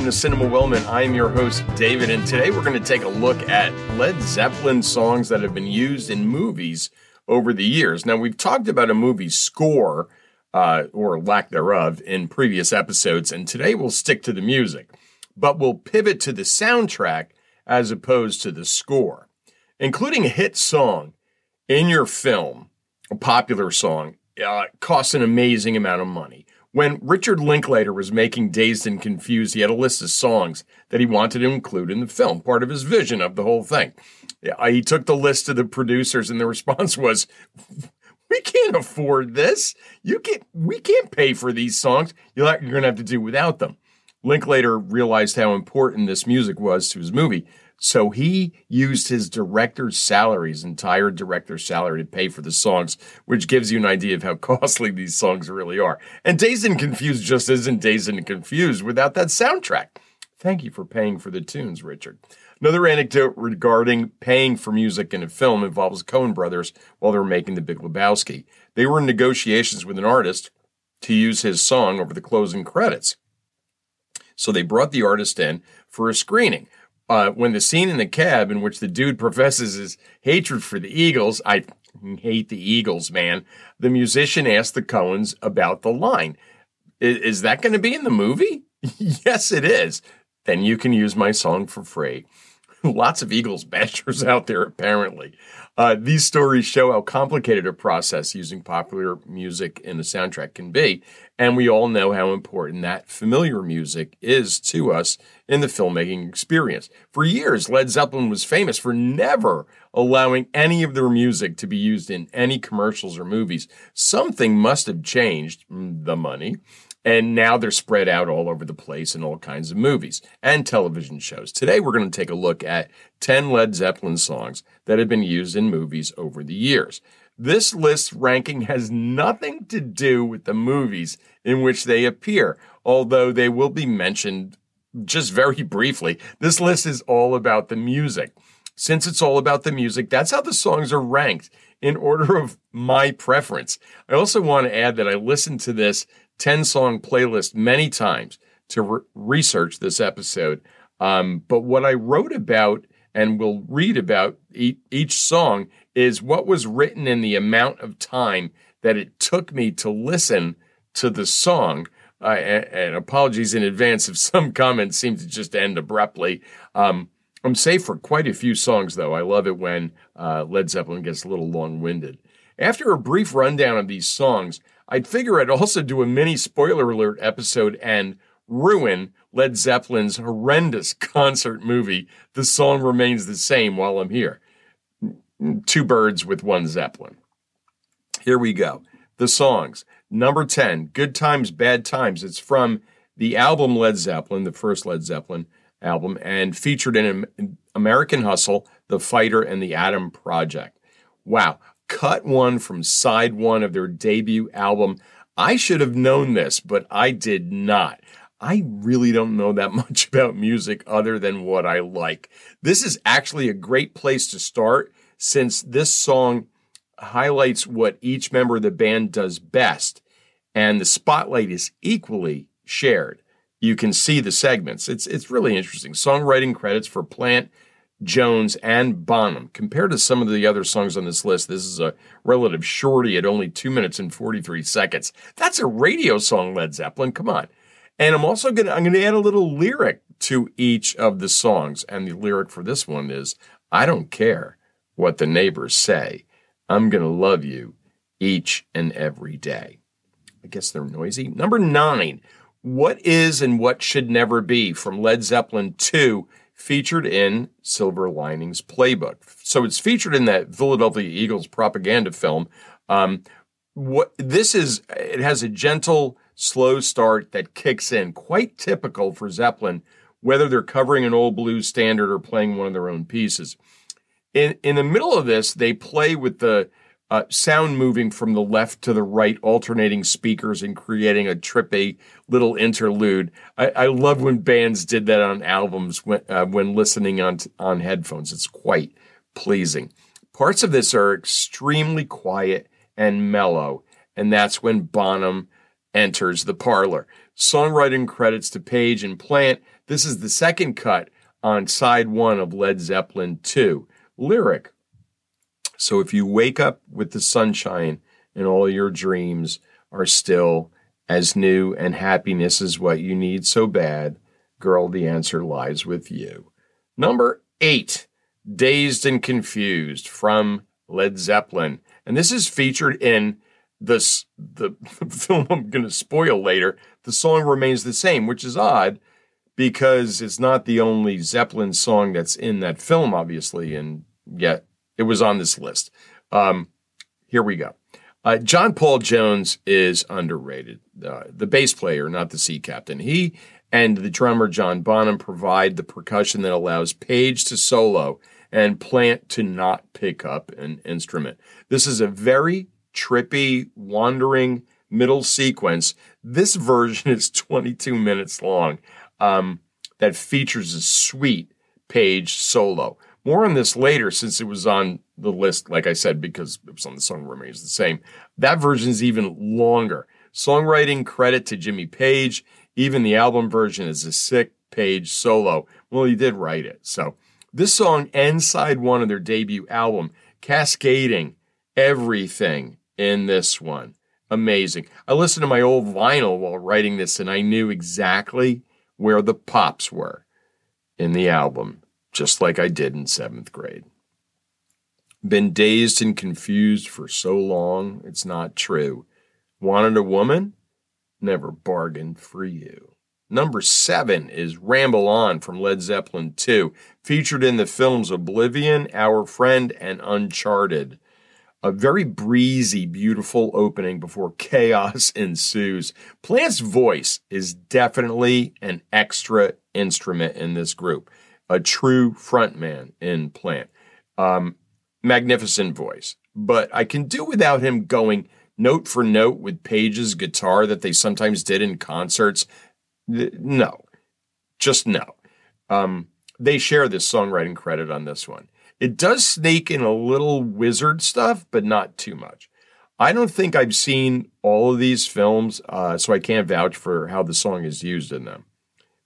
welcome to Cinema Wellman. I am your host, David, and today we're going to take a look at Led Zeppelin songs that have been used in movies over the years. Now, we've talked about a movie's score, uh, or lack thereof, in previous episodes, and today we'll stick to the music, but we'll pivot to the soundtrack as opposed to the score. Including a hit song in your film, a popular song, uh, costs an amazing amount of money. When Richard Linklater was making Dazed and Confused, he had a list of songs that he wanted to include in the film, part of his vision of the whole thing. He took the list to the producers, and the response was, "We can't afford this. You can't. We can't pay for these songs. You're going to have to do without them." Linklater realized how important this music was to his movie, so he used his director's salary, his entire director's salary, to pay for the songs, which gives you an idea of how costly these songs really are. And Dazed and Confused just isn't Dazed and Confused without that soundtrack. Thank you for paying for the tunes, Richard. Another anecdote regarding paying for music in a film involves Coen brothers while they were making The Big Lebowski. They were in negotiations with an artist to use his song over the closing credits. So they brought the artist in for a screening uh, when the scene in the cab in which the dude professes his hatred for the Eagles, I hate the Eagles, man. The musician asked the Coens about the line. Is, is that going to be in the movie? yes, it is. Then you can use my song for free. Lots of Eagles bashers out there, apparently. Uh, these stories show how complicated a process using popular music in a soundtrack can be, and we all know how important that familiar music is to us in the filmmaking experience. For years, Led Zeppelin was famous for never allowing any of their music to be used in any commercials or movies. Something must have changed, mm, the money, and now they're spread out all over the place in all kinds of movies and television shows. Today, we're going to take a look at 10 Led Zeppelin songs that have been used in movies over the years. This list ranking has nothing to do with the movies in which they appear, although they will be mentioned just very briefly. This list is all about the music. Since it's all about the music, that's how the songs are ranked in order of my preference. I also want to add that I listened to this 10 song playlist many times to re- research this episode. Um, but what I wrote about and will read about e- each song is what was written in the amount of time that it took me to listen to the song. Uh, and, apologies in advance if some comments seem to just end abruptly. Um, I'm safe for quite a few songs, though. I love it when uh, Led Zeppelin gets a little long winded. After a brief rundown of these songs, I'd figure I'd also do a mini spoiler alert episode and ruin Led Zeppelin's horrendous concert movie, The Song Remains the Same, while I'm here. Two birds with one Zeppelin. Here we go. The songs. Number 10, Good Times, Bad Times. It's from the album Led Zeppelin, the first Led Zeppelin album, and featured in American Hustle, The Fighter, and The Adam Project. Wow cut one from side one of their debut album. I should have known this, but I did not. I really don't know that much about music other than what I like. This is actually a great place to start since this song highlights what each member of the band does best, and the spotlight is equally shared. You can see the segments. It's it's really interesting. Songwriting credits for Plant, Jones, and Bonham. Compared to some of the other songs on this list, this is a relative shorty at only two minutes and 43 seconds. That's a radio song, Led Zeppelin. Come on. And I'm also gonna I'm gonna add a little lyric to each of the songs. And the lyric for this one is I don't care what the neighbors say. I'm gonna love you each and every day. I guess they're noisy. Number nine. What is and what should never be from Led Zeppelin 2 featured in Silver Linings Playbook. So it's featured in that Philadelphia Eagles propaganda film. Um, what this is, it has a gentle, slow start that kicks in, quite typical for Zeppelin, whether they're covering an old blues standard or playing one of their own pieces. In in the middle of this, they play with the uh, sound moving from the left to the right, alternating speakers and creating a trippy little interlude. I, I love when bands did that on albums when, uh, when listening on, on headphones. It's quite pleasing. Parts of this are extremely quiet and mellow, and that's when Bonham enters the parlor. Songwriting credits to Page and Plant. This is the second cut on side one of Led Zeppelin 2. Lyric. So if you wake up with the sunshine and all your dreams are still as new and happiness is what you need so bad, girl, the answer lies with you. Number eight, Dazed and Confused from Led Zeppelin. And this is featured in this the film I'm going to spoil later. The song remains the same, which is odd because it's not the only Zeppelin song that's in that film, obviously, and yet it was on this list. Um, here we go. Uh, John Paul Jones is underrated. Uh, the bass player, not the sea captain. He and the drummer John Bonham provide the percussion that allows Page to solo and Plant to not pick up an instrument. This is a very trippy, wandering middle sequence. This version is 22 minutes long. Um, that features a sweet Page solo. More on this later since it was on the list, like I said, because it was on the song remains the same. That version is even longer. Songwriting credit to Jimmy Page. Even the album version is a sick Page solo. Well, he did write it. So this song ends side one of their debut album, cascading everything in this one. Amazing. I listened to my old vinyl while writing this, and I knew exactly where the pops were in the album, just like I did in seventh grade. Been dazed and confused for so long, it's not true. Wanted a woman? Never bargained for you. Number seven is Ramble On from Led Zeppelin 2, featured in the films Oblivion, Our Friend, and Uncharted a very breezy, beautiful opening before chaos ensues. Plant's voice is definitely an extra instrument in this group, a true frontman in Plant. Um, magnificent voice, but I can do without him going note for note with Page's guitar that they sometimes did in concerts. No, just no. Um, they share this songwriting credit on this one. It does sneak in a little wizard stuff, but not too much. I don't think I've seen all of these films, uh, so I can't vouch for how the song is used in them.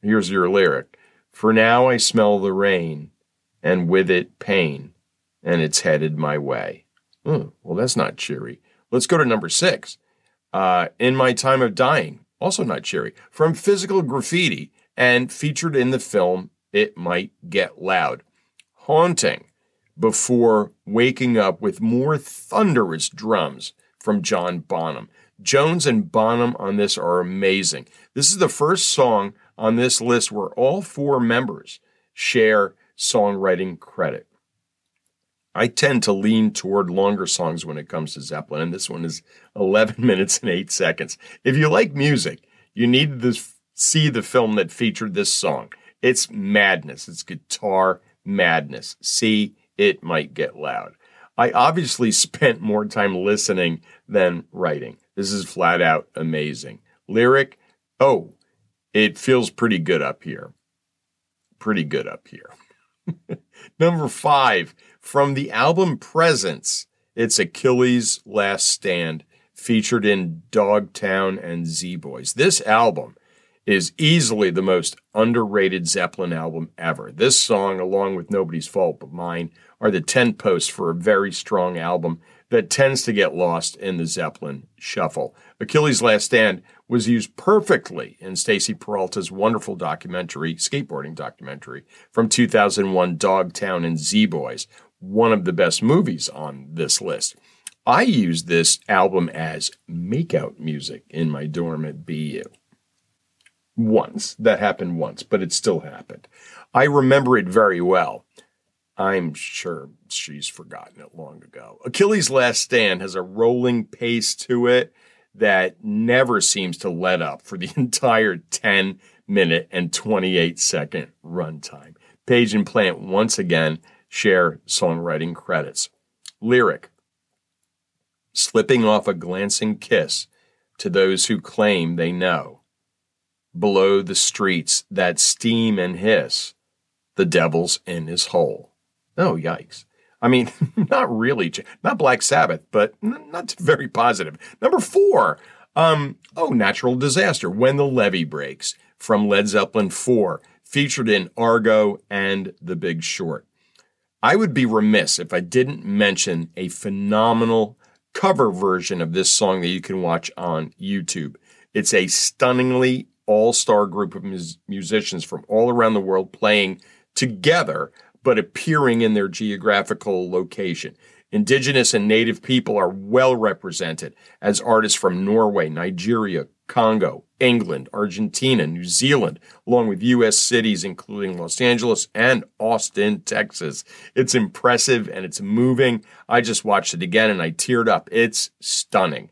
Here's your lyric For now I smell the rain, and with it pain, and it's headed my way. Hmm, well, that's not cheery. Let's go to number six. Uh, in My Time of Dying, also not cheery, from Physical Graffiti and featured in the film It Might Get Loud. Haunting before waking up with more thunderous drums from John Bonham. Jones and Bonham on this are amazing. This is the first song on this list where all four members share songwriting credit. I tend to lean toward longer songs when it comes to Zeppelin, and this one is 11 minutes and 8 seconds. If you like music, you need to see the film that featured this song. It's madness, it's guitar madness. See it might get loud. I obviously spent more time listening than writing. This is flat out amazing. Lyric, oh, it feels pretty good up here. Pretty good up here. Number five, from the album Presence, it's Achilles' Last Stand, featured in Dogtown and Z Boys. This album is easily the most underrated Zeppelin album ever. This song, along with Nobody's Fault But Mine, are the 10 posts for a very strong album that tends to get lost in the Zeppelin shuffle. Achilles' Last Stand was used perfectly in Stacy Peralta's wonderful documentary, skateboarding documentary from 2001, Dogtown and Z Boys, one of the best movies on this list. I used this album as makeout music in my dorm at BU once. That happened once, but it still happened. I remember it very well. I'm sure she's forgotten it long ago. Achilles' Last Stand has a rolling pace to it that never seems to let up for the entire 10 minute and 28 second runtime. Page and Plant once again share songwriting credits. Lyric Slipping off a glancing kiss to those who claim they know below the streets that steam and hiss. The devil's in his hole. Oh, yikes. I mean, not really, not Black Sabbath, but not very positive. Number four, Um, oh, natural disaster, When the Levee Breaks from Led Zeppelin 4, featured in Argo and The Big Short. I would be remiss if I didn't mention a phenomenal cover version of this song that you can watch on YouTube. It's a stunningly all star group of mus- musicians from all around the world playing together, but appearing in their geographical location. Indigenous and native people are well represented as artists from Norway, Nigeria, Congo, England, Argentina, New Zealand, along with U.S. cities including Los Angeles and Austin, Texas. It's impressive and it's moving. I just watched it again and I teared up. It's stunning.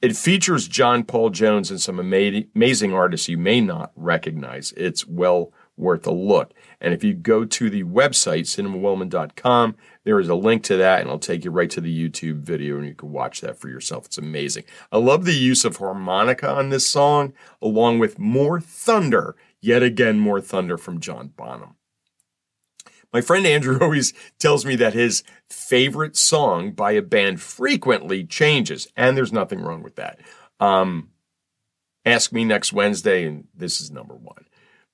It features John Paul Jones and some amazing artists you may not recognize. It's well worth a look. And if you go to the website, cinemawellman.com, there is a link to that, and I'll take you right to the YouTube video, and you can watch that for yourself. It's amazing. I love the use of harmonica on this song, along with more thunder, yet again, more thunder from John Bonham. My friend Andrew always tells me that his favorite song by a band frequently changes, and there's nothing wrong with that. Um, ask me next Wednesday, and this is number one.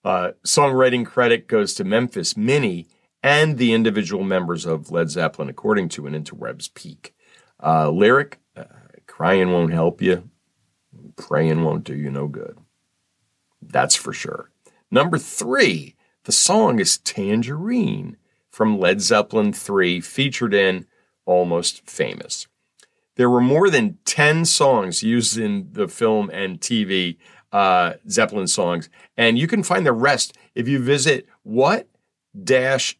Uh, songwriting credit goes to Memphis Minnie and the individual members of Led Zeppelin, according to an interwebs peek. Uh, lyric uh, crying won't help you, praying won't do you no good. That's for sure. Number three, the song is Tangerine from Led Zeppelin 3, featured in Almost Famous. There were more than 10 songs used in the film and TV uh, Zeppelin songs. And you can find the rest if you visit what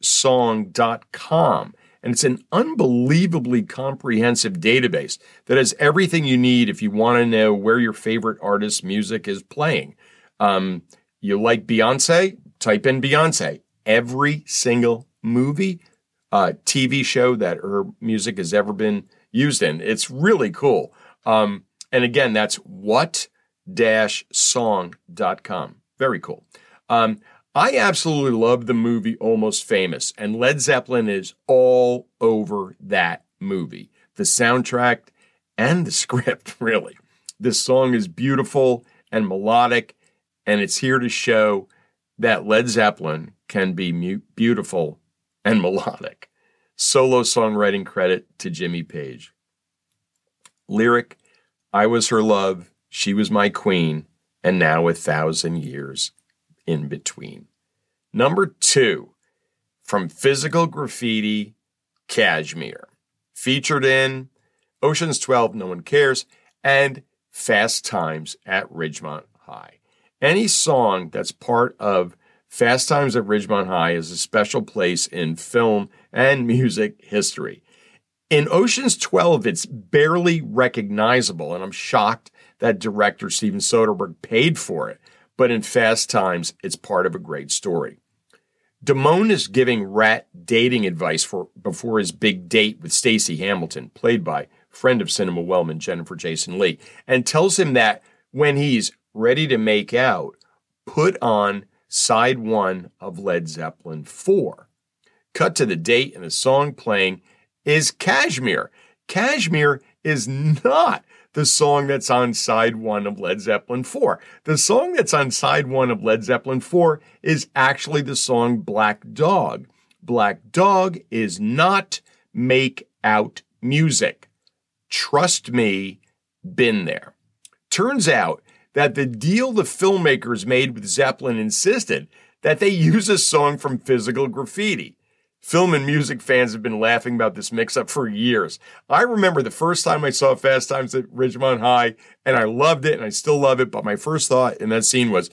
song.com. And it's an unbelievably comprehensive database that has everything you need if you want to know where your favorite artist's music is playing. Um, you like Beyonce? Type in Beyonce. Every single movie, uh, TV show that her music has ever been used in. It's really cool. Um, and again, that's what song.com. Very cool. Um, I absolutely love the movie Almost Famous, and Led Zeppelin is all over that movie. The soundtrack and the script, really. This song is beautiful and melodic, and it's here to show that Led Zeppelin can be mu- beautiful and melodic. Solo songwriting credit to Jimmy Page. Lyric I was her love, she was my queen, and now a thousand years in between. Number two, from Physical Graffiti, Kashmir, featured in Ocean's 12, No One Cares, and Fast Times at Ridgemont High. Any song that's part of Fast Times at Ridgemont High is a special place in film and music history. In Ocean's 12, it's barely recognizable, and I'm shocked that director Steven Soderbergh paid for it. But in Fast Times, it's part of a great story. Damone is giving Rat dating advice for before his big date with Stacy Hamilton, played by friend of Cinema Wellman, Jennifer Jason Leigh, and tells him that when he's ready to make out, put on side one of Led Zeppelin 4. Cut to the date and the song playing is Kashmir. Kashmir is not the song that's on side one of Led Zeppelin 4. The song that's on side one of Led Zeppelin 4 is actually the song Black Dog. Black Dog is not make out music. Trust me, been there. Turns out that the deal the filmmakers made with Zeppelin insisted that they use a song from Physical Graffiti. Film and music fans have been laughing about this mix up for years. I remember the first time I saw Fast Times at Ridgemont High, and I loved it, and I still love it. But my first thought in that scene was,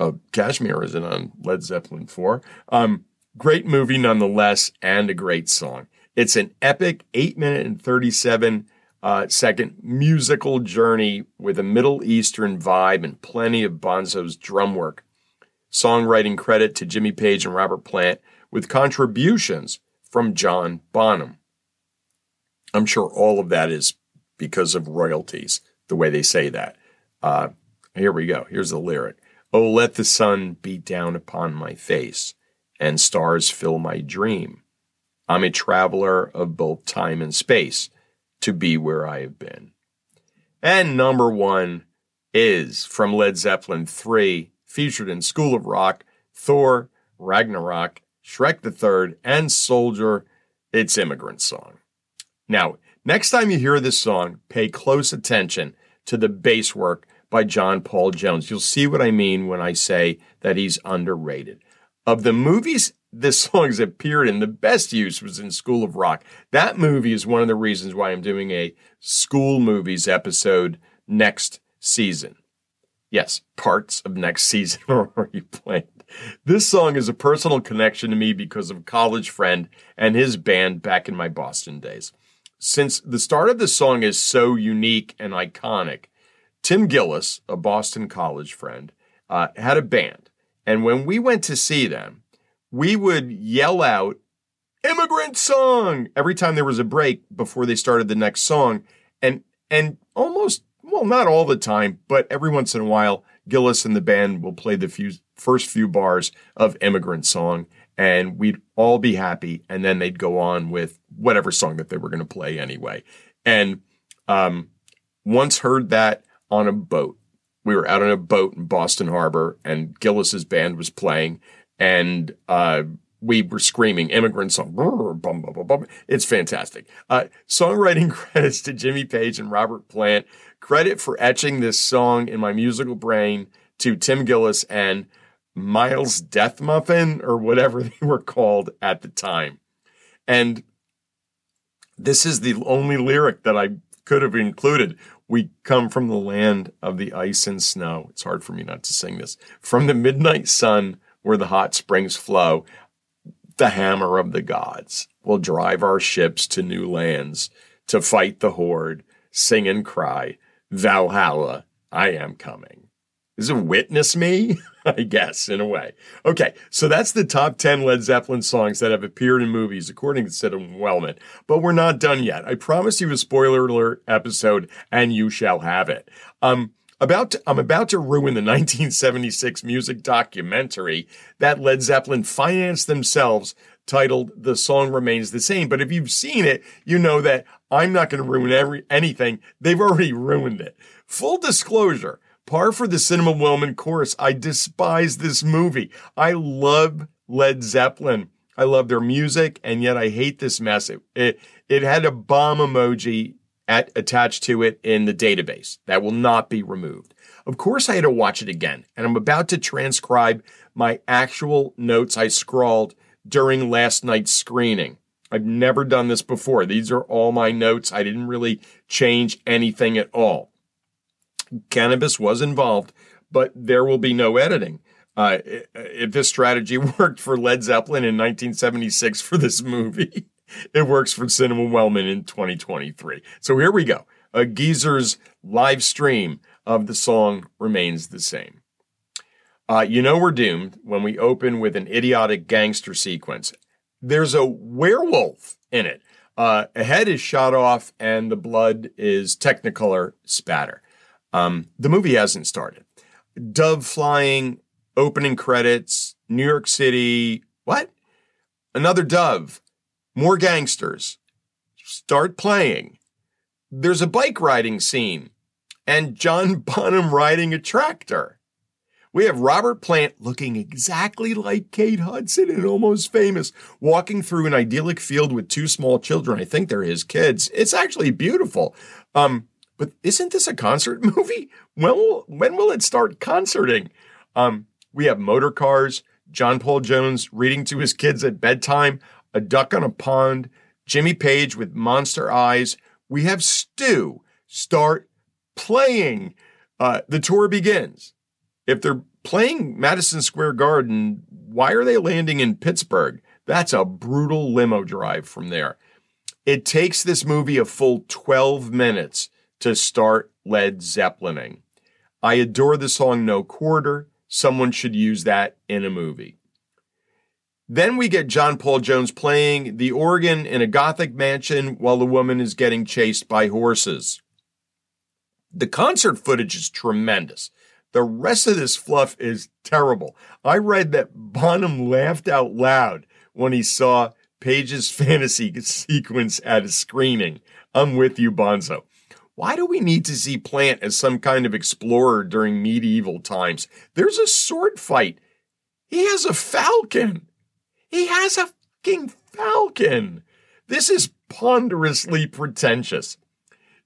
oh, Kashmir isn't on Led Zeppelin 4. Um, great movie nonetheless, and a great song. It's an epic 8 minute and 37 uh, second musical journey with a Middle Eastern vibe and plenty of Bonzo's drum work. Songwriting credit to Jimmy Page and Robert Plant with contributions from John Bonham. I'm sure all of that is because of royalties, the way they say that. Uh, here we go. Here's the lyric Oh, let the sun beat down upon my face, and stars fill my dream. I'm a traveler of both time and space to be where I have been. And number one is from Led Zeppelin 3, featured in School of Rock, Thor, Ragnarok, Shrek the Third, and Soldier. It's Immigrant Song. Now, next time you hear this song, pay close attention to the bass work by John Paul Jones. You'll see what I mean when I say that he's underrated. Of the movies this song's appeared in, the best use was in School of Rock. That movie is one of the reasons why I'm doing a school movies episode next season. Yes, parts of next season are already planned. This song is a personal connection to me because of a college friend and his band back in my Boston days. Since the start of the song is so unique and iconic, Tim Gillis, a Boston college friend, uh, had a band. And when we went to see them, we would yell out, immigrant song, every time there was a break before they started the next song. And, and almost, well, not all the time, but every once in a while, Gillis and the band will play the few, first few bars of immigrant song and we'd all be happy. And then they'd go on with whatever song that they were going to play anyway. And um, once heard that on a boat. We were out on a boat in Boston Harbor, and Gillis's band was playing, and uh, we were screaming immigrant song. It's fantastic. Uh, songwriting credits to Jimmy Page and Robert Plant. Credit for etching this song in my musical brain to Tim Gillis and Miles Death Muffin or whatever they were called at the time. And this is the only lyric that I could have included. We come from the land of the ice and snow. It's hard for me not to sing this. From the midnight sun where the hot springs flow, the hammer of the gods will drive our ships to new lands to fight the horde, sing and cry, Valhalla, I am coming. Is it witness me? I guess, in a way. Okay, so that's the top 10 Led Zeppelin songs that have appeared in movies, according to Cinema Wellman. But we're not done yet. I promise you a spoiler alert episode, and you shall have it. Um, about to, I'm about to ruin the 1976 music documentary that Led Zeppelin financed themselves titled The Song Remains the Same. But if you've seen it, you know that I'm not going to ruin every anything. They've already ruined it. Full disclosure, Par for the Cinema Wellman chorus. I despise this movie. I love Led Zeppelin. I love their music, and yet I hate this mess. It, it, it had a bomb emoji at, attached to it in the database. That will not be removed. Of course, I had to watch it again, and I'm about to transcribe my actual notes I scrawled during last night's screening. I've never done this before. These are all my notes. I didn't really change anything at all cannabis was involved, but there will be no editing. Uh, if this strategy worked for Led Zeppelin in 1976 for this movie, it works for Cinema Wellman in 2023. So here we go. A geezer's live stream of the song remains the same. Uh, you know we're doomed when we open with an idiotic gangster sequence. There's a werewolf in it. Uh, a head is shot off and the blood is Technicolor spatter. Um, the movie hasn't started. Dove flying, opening credits, New York City. What? Another dove. More gangsters. Start playing. There's a bike riding scene and John Bonham riding a tractor. We have Robert Plant looking exactly like Kate Hudson and almost famous, walking through an idyllic field with two small children. I think they're his kids. It's actually beautiful. Um, but isn't this a concert movie? When will, when will it start concerting? Um, we have motor cars, John Paul Jones reading to his kids at bedtime, a duck on a pond, Jimmy Page with monster eyes. We have Stu start playing. Uh, the tour begins. If they're playing Madison Square Garden, why are they landing in Pittsburgh? That's a brutal limo drive from there. It takes this movie a full 12 minutes to start Led Zeppelining. I adore the song No Quarter. Someone should use that in a movie. Then we get John Paul Jones playing the organ in a Gothic mansion while the woman is getting chased by horses. The concert footage is tremendous. The rest of this fluff is terrible. I read that Bonham laughed out loud when he saw Page's fantasy sequence at a screening. I'm with you, Bonzo. Why do we need to see Plant as some kind of explorer during medieval times? There's a sword fight. He has a falcon. He has a fucking falcon. This is ponderously pretentious.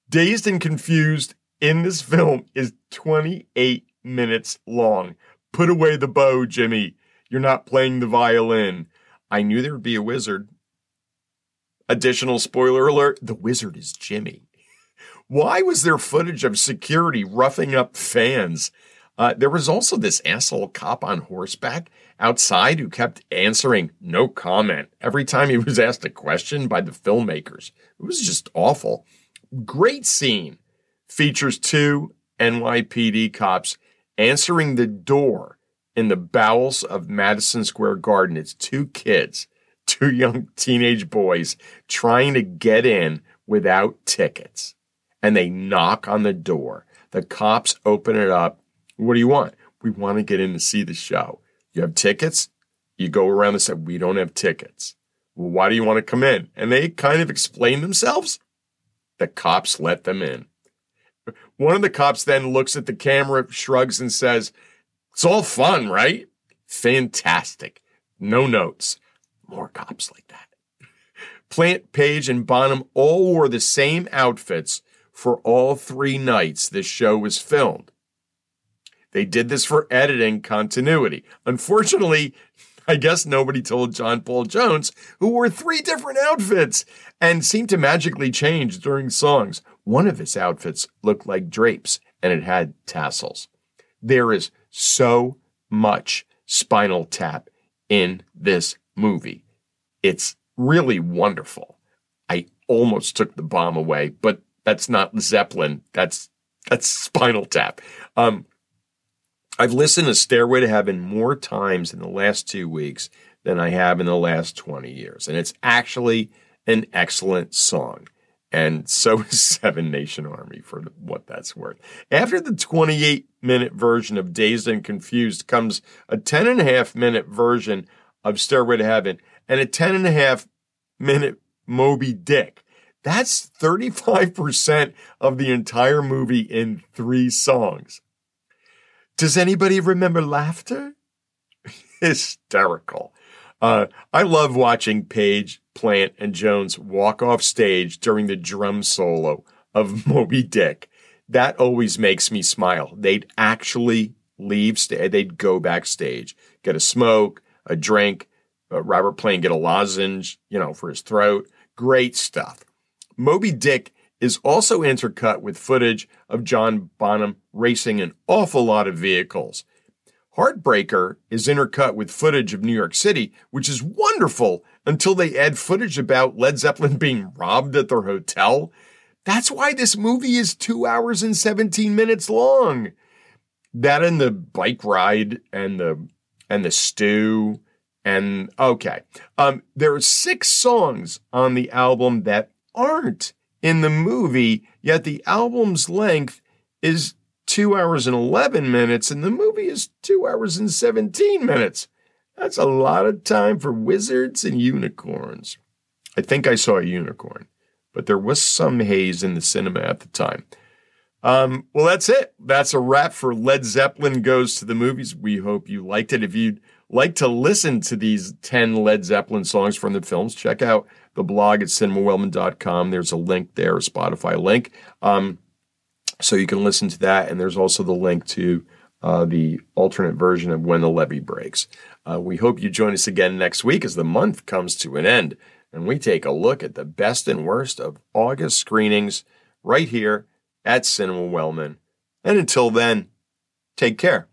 Dazed and Confused in this film is 28 minutes long. Put away the bow, Jimmy. You're not playing the violin. I knew there would be a wizard. Additional spoiler alert the wizard is Jimmy. Why was there footage of security roughing up fans? Uh, there was also this asshole cop on horseback outside who kept answering no comment every time he was asked a question by the filmmakers. It was just awful. Great scene. Features two NYPD cops answering the door in the bowels of Madison Square Garden. It's two kids, two young teenage boys trying to get in without tickets. And they knock on the door. The cops open it up. What do you want? We want to get in to see the show. You have tickets? You go around and say, We don't have tickets. Well, why do you want to come in? And they kind of explain themselves. The cops let them in. One of the cops then looks at the camera, shrugs, and says, It's all fun, right? Fantastic. No notes. More cops like that. Plant, Page, and Bonham all wore the same outfits for all three nights this show was filmed. They did this for editing continuity. Unfortunately, I guess nobody told John Paul Jones, who wore three different outfits and seemed to magically change during songs. One of his outfits looked like drapes and it had tassels. There is so much spinal tap in this movie. It's really wonderful. I almost took the bomb away, but that's not Zeppelin. That's that's Spinal Tap. Um, I've listened to Stairway to Heaven more times in the last two weeks than I have in the last 20 years. And it's actually an excellent song. And so is Seven Nation Army for what that's worth. After the 28 minute version of Dazed and Confused comes a 10 and a half minute version of Stairway to Heaven and a 10 and a half minute Moby Dick. That's 35% of the entire movie in three songs. Does anybody remember laughter? Hysterical. Uh, I love watching Page, Plant, and Jones walk off stage during the drum solo of Moby Dick. That always makes me smile. They'd actually leave, st- they'd go backstage, get a smoke, a drink, uh, Robert Plant get a lozenge, you know, for his throat. Great stuff. Moby Dick is also intercut with footage of John Bonham racing an awful lot of vehicles. Heartbreaker is intercut with footage of New York City, which is wonderful until they add footage about Led Zeppelin being robbed at their hotel. That's why this movie is two hours and 17 minutes long. That and the bike ride and the and the stew and okay. Um, there are six songs on the album that aren't in the movie, yet the album's length is two hours and 11 minutes, and the movie is two hours and 17 minutes. That's a lot of time for wizards and unicorns. I think I saw a unicorn, but there was some haze in the cinema at the time. Um, well, that's it. That's a wrap for Led Zeppelin Goes to the Movies. We hope you liked it. If you'd like to listen to these 10 Led Zeppelin songs from the films, check out the blog at cinemawellman.com. There's a link there, a Spotify link. Um, so you can listen to that. And there's also the link to uh, the alternate version of When the Levee Breaks. Uh, we hope you join us again next week as the month comes to an end and we take a look at the best and worst of August screenings right here at Cinema Wellman. And until then, take care.